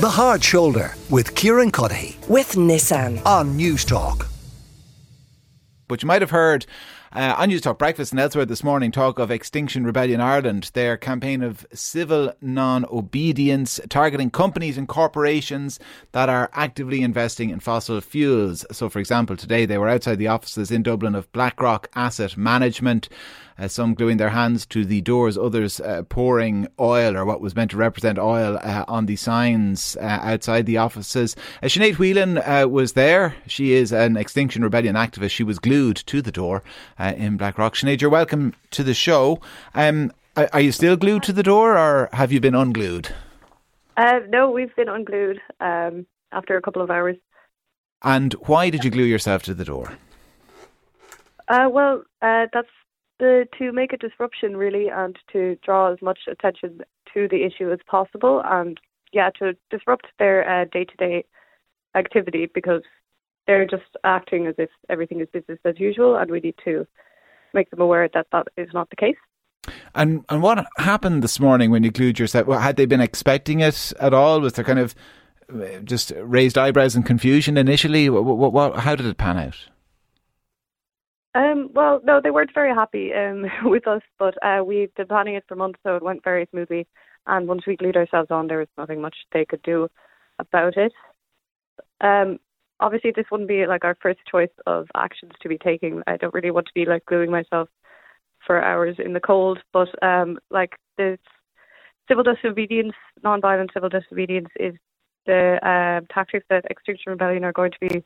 The Hard Shoulder with Kieran Cuddihy with Nissan. on Newstalk. But you might have heard uh, on Newstalk Breakfast and elsewhere this morning talk of Extinction Rebellion Ireland, their campaign of civil non obedience targeting companies and corporations that are actively investing in fossil fuels. So, for example, today they were outside the offices in Dublin of BlackRock Asset Management. Uh, some gluing their hands to the doors, others uh, pouring oil or what was meant to represent oil uh, on the signs uh, outside the offices. Uh, Sinead Whelan uh, was there. She is an Extinction Rebellion activist. She was glued to the door uh, in Blackrock. Sinead, you're welcome to the show. Um, are, are you still glued to the door or have you been unglued? Uh, no, we've been unglued um, after a couple of hours. And why did you glue yourself to the door? Uh, well, uh, that's the, to make a disruption really, and to draw as much attention to the issue as possible, and yeah, to disrupt their uh, day-to-day activity because they're just acting as if everything is business as usual, and we need to make them aware that that is not the case. And and what happened this morning when you glued yourself? Well, had they been expecting it at all? Was there kind of uh, just raised eyebrows and confusion initially? What, what, what, how did it pan out? Um, well, no, they weren't very happy um, with us, but uh, we've been planning it for months, so it went very smoothly. And once we glued ourselves on, there was nothing much they could do about it. Um, obviously, this wouldn't be like our first choice of actions to be taking. I don't really want to be like gluing myself for hours in the cold, but um, like the civil disobedience, non-violent civil disobedience, is the uh, tactics that Extinction Rebellion are going to be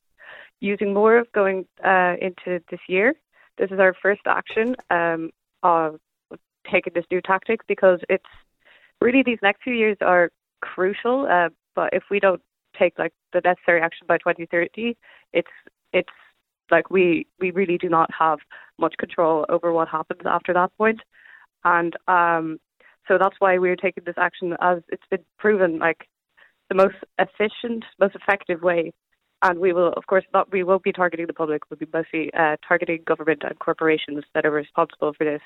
using more of going uh, into this year. This is our first action um, of taking this new tactic because it's really these next few years are crucial. Uh, but if we don't take like the necessary action by 2030, it's it's like we we really do not have much control over what happens after that point. point, and um, so that's why we're taking this action as it's been proven like the most efficient, most effective way and we will, of course, not we won't be targeting the public. We'll be mostly uh, targeting government and corporations that are responsible for this.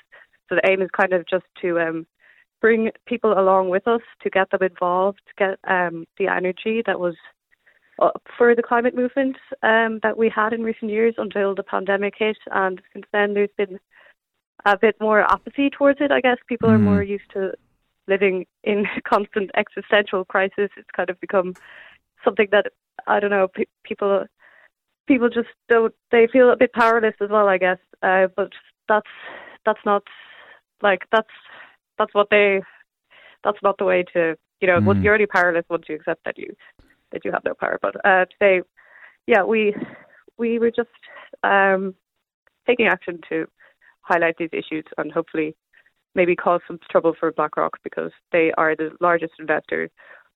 So the aim is kind of just to um, bring people along with us to get them involved, to get um, the energy that was up for the climate movement um, that we had in recent years until the pandemic hit, and since then there's been a bit more apathy towards it. I guess people Mm. are more used to living in constant existential crisis. It's kind of become something that I don't know. Pe- people people just don't. They feel a bit powerless as well. I guess. Uh, but that's that's not like that's that's what they. That's not the way to. You know, once Mm. you're already powerless once you accept that you that you have no power. But uh, today, yeah, we we were just um, taking action to highlight these issues and hopefully maybe cause some trouble for BlackRock because they are the largest investor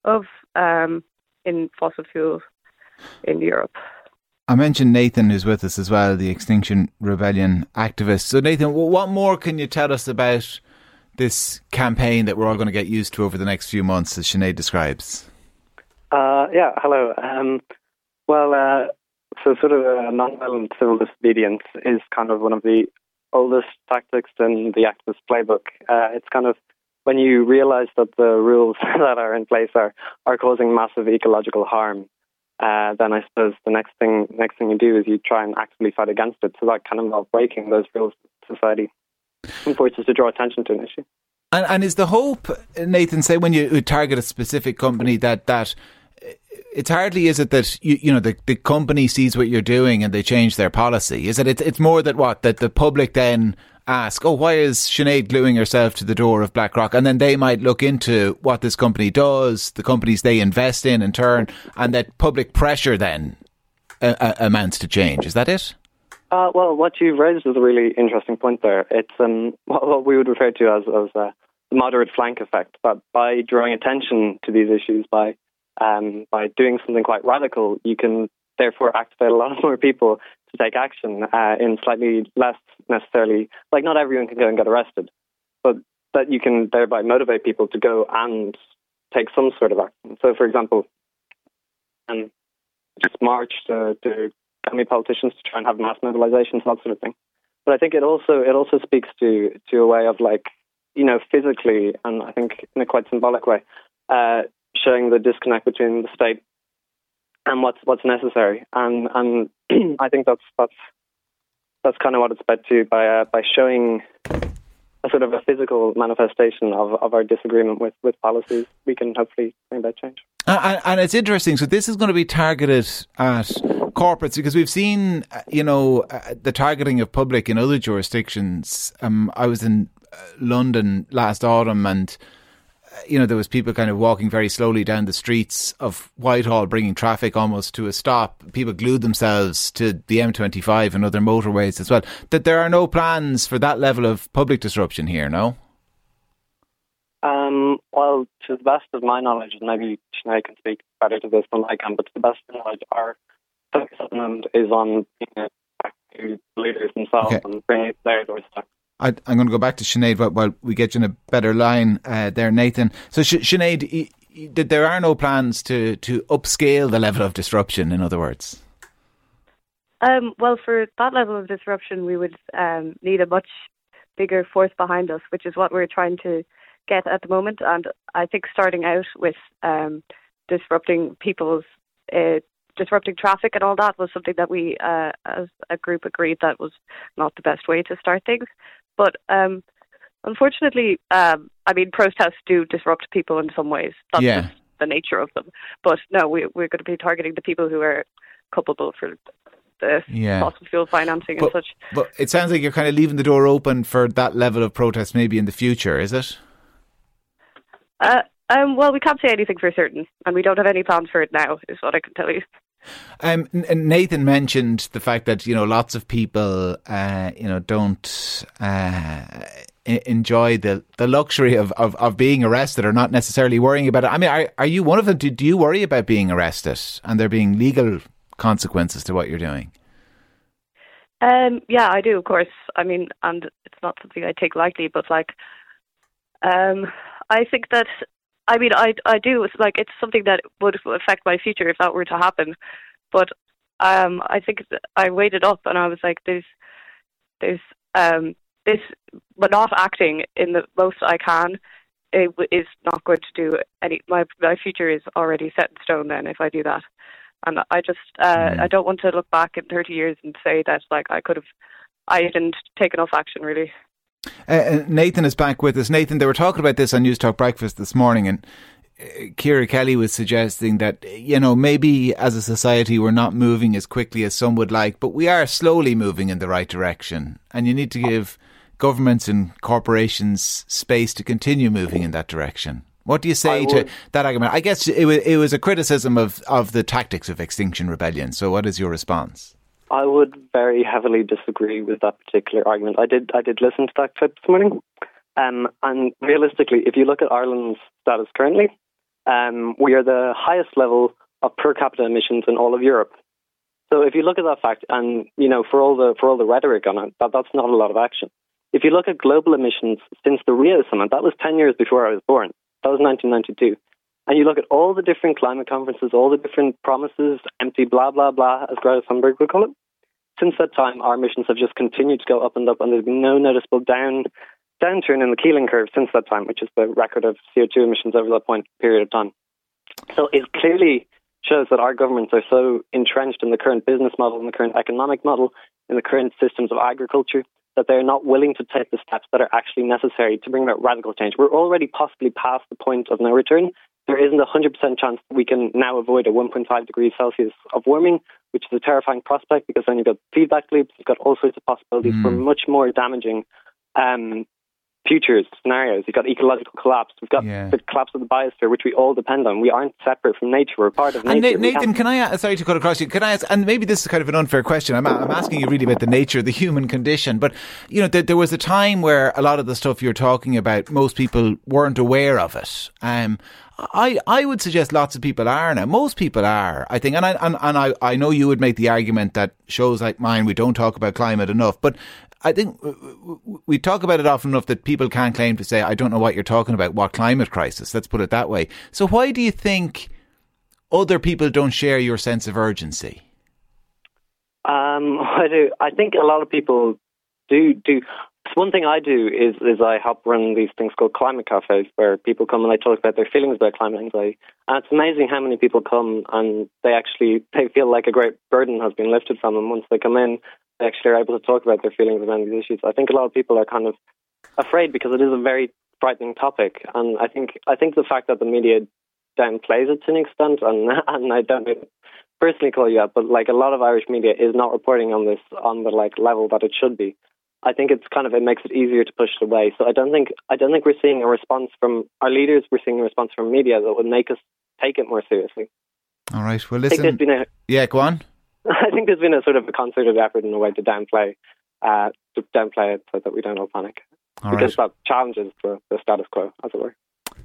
of um, in fossil fuels in Europe. I mentioned Nathan, who's with us as well, the Extinction Rebellion activist. So, Nathan, what more can you tell us about this campaign that we're all going to get used to over the next few months, as Sinead describes? Uh, yeah, hello. Um, well, uh, so sort of uh, non-violent civil disobedience is kind of one of the oldest tactics in the activist playbook. Uh, it's kind of when you realize that the rules that are in place are, are causing massive ecological harm, uh, then I suppose the next thing next thing you do is you try and actively fight against it. So that kind of involves breaking those rules of society and forces to draw attention to an issue. And, and is the hope, Nathan, say when you target a specific company that that it's hardly is it that you you know the, the company sees what you're doing and they change their policy? Is it it's, it's more that what that the public then ask, oh, why is Sinead gluing herself to the door of BlackRock? And then they might look into what this company does, the companies they invest in in turn, and that public pressure then uh, amounts to change. Is that it? Uh, well, what you've raised is a really interesting point there. It's um, what we would refer to as, as uh, the moderate flank effect. But by drawing attention to these issues, by um, by doing something quite radical, you can therefore activate a lot more people to take action uh, in slightly less necessarily, like not everyone can go and get arrested, but that you can thereby motivate people to go and take some sort of action. So, for example, um, just march to, to many politicians to try and have mass mobilizations, that sort of thing. But I think it also it also speaks to to a way of like you know physically and I think in a quite symbolic way, uh, showing the disconnect between the state and what's what's necessary. And and I think that's that's that's kind of what it's about to by uh, by showing a sort of a physical manifestation of, of our disagreement with, with policies, we can hopefully bring about change. And, and, it's interesting. So this is going to be targeted at corporates because we've seen, uh, you know, uh, the targeting of public in other jurisdictions. Um, I was in uh, London last autumn and you know, there was people kind of walking very slowly down the streets of Whitehall, bringing traffic almost to a stop. People glued themselves to the M25 and other motorways as well. That there are no plans for that level of public disruption here, no? Um, well, to the best of my knowledge, and maybe Sinead can speak better to this than I can, but to the best of my knowledge, our focus at the moment is on back to leaders themselves okay. and bringing it to their doorstep. I, am going to go back to Sinead while, while, we get you in a better line uh, there, Nathan. So, Sinead, there are no plans to, to upscale the level of disruption, in other words? Um, well, for that level of disruption, we would um, need a much bigger force behind us, which is what we're trying to get at the moment. And I think starting out with um, disrupting people's uh, disrupting traffic and all that was something that we, uh, as a group, agreed that was not the best way to start things. But um, unfortunately, um, I mean, protests do disrupt people in some ways. That's yeah. the nature of them. But no, we, we're going to be targeting the people who are culpable for the yeah. fossil fuel financing but, and such. But it sounds like you're kind of leaving the door open for that level of protest maybe in the future, is it? Uh, um, well, we can't say anything for certain, and we don't have any plans for it now, is what I can tell you. Um, Nathan mentioned the fact that you know lots of people, uh, you know, don't uh, enjoy the, the luxury of, of, of being arrested or not necessarily worrying about it. I mean, are are you one of them? Do, do you worry about being arrested and there being legal consequences to what you're doing? Um, yeah, I do, of course. I mean, and it's not something I take lightly, but like, um, I think that I mean, I I do It's like it's something that would affect my future if that were to happen, but um, I think I weighed it up and I was like, there's there's um this, but not acting in the most I can it is not going to do any. My my future is already set in stone. Then if I do that, and I just uh, mm. I don't want to look back in 30 years and say that like I could have I didn't take enough action really. Uh, uh, Nathan is back with us. Nathan, they were talking about this on Newstalk Breakfast this morning, and uh, Ciara Kelly was suggesting that, you know, maybe as a society we're not moving as quickly as some would like, but we are slowly moving in the right direction. And you need to give governments and corporations space to continue moving in that direction. What do you say to that argument? I guess it was, it was a criticism of, of the tactics of Extinction Rebellion. So, what is your response? I would very heavily disagree with that particular argument. I did I did listen to that clip this morning, um, and realistically, if you look at Ireland's status currently, um, we are the highest level of per capita emissions in all of Europe. So if you look at that fact, and you know, for all the for all the rhetoric on it, that, that's not a lot of action. If you look at global emissions since the Rio summit, that was ten years before I was born. That was 1992. And you look at all the different climate conferences, all the different promises, empty blah, blah, blah, as Greta Thunberg would call it. Since that time, our emissions have just continued to go up and up, and there's been no noticeable down downturn in the Keeling curve since that time, which is the record of CO2 emissions over that point period of time. So it clearly shows that our governments are so entrenched in the current business model, in the current economic model, in the current systems of agriculture, that they're not willing to take the steps that are actually necessary to bring about radical change. We're already possibly past the point of no return, there isn't a 100% chance that we can now avoid a 1.5 degrees Celsius of warming, which is a terrifying prospect because then you've got feedback loops, you've got all sorts of possibilities mm. for much more damaging um, futures, scenarios. You've got ecological collapse. We've got yeah. the collapse of the biosphere, which we all depend on. We aren't separate from nature. We're part of nature. And Nathan, can I, ask, sorry to cut across you, can I ask, and maybe this is kind of an unfair question. I'm, I'm asking you really about the nature of the human condition. But, you know, there, there, was a time where a lot of the stuff you're talking about, most people weren't aware of it. Um, I, I would suggest lots of people are now. Most people are, I think, and I and, and I, I know you would make the argument that shows like mine we don't talk about climate enough, but I think we talk about it often enough that people can't claim to say, I don't know what you're talking about, what climate crisis. Let's put it that way. So why do you think other people don't share your sense of urgency? Um, I do. I think a lot of people do do. one thing I do is is I help run these things called climate cafes, where people come and they talk about their feelings about climate anxiety. And it's amazing how many people come and they actually they feel like a great burden has been lifted from them once they come in. Actually are able to talk about their feelings around these issues. I think a lot of people are kind of afraid because it is a very frightening topic, and I think I think the fact that the media downplays it to an extent, and and I don't personally call you out, but like a lot of Irish media is not reporting on this on the like level that it should be. I think it's kind of it makes it easier to push it away. So I don't think I don't think we're seeing a response from our leaders. We're seeing a response from media that would make us take it more seriously. All right. Well, listen. A, yeah, go on. I think there's been a sort of a concerted effort in a way to downplay, uh, to downplay it so that we don't all panic, all because right. that challenges the, the status quo, as it were.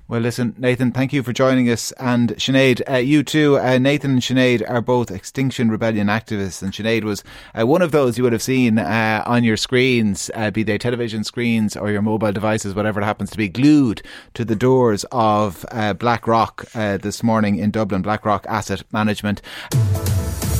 Well, listen, Nathan, thank you for joining us. And Sinead, uh, you too. Uh, Nathan and Sinead are both Extinction Rebellion activists, and Sinead was uh, one of those you would have seen uh, on your screens, uh, be they television screens or your mobile devices, whatever it happens to be, glued to the doors of uh, BlackRock this morning in Dublin, BlackRock Asset Management.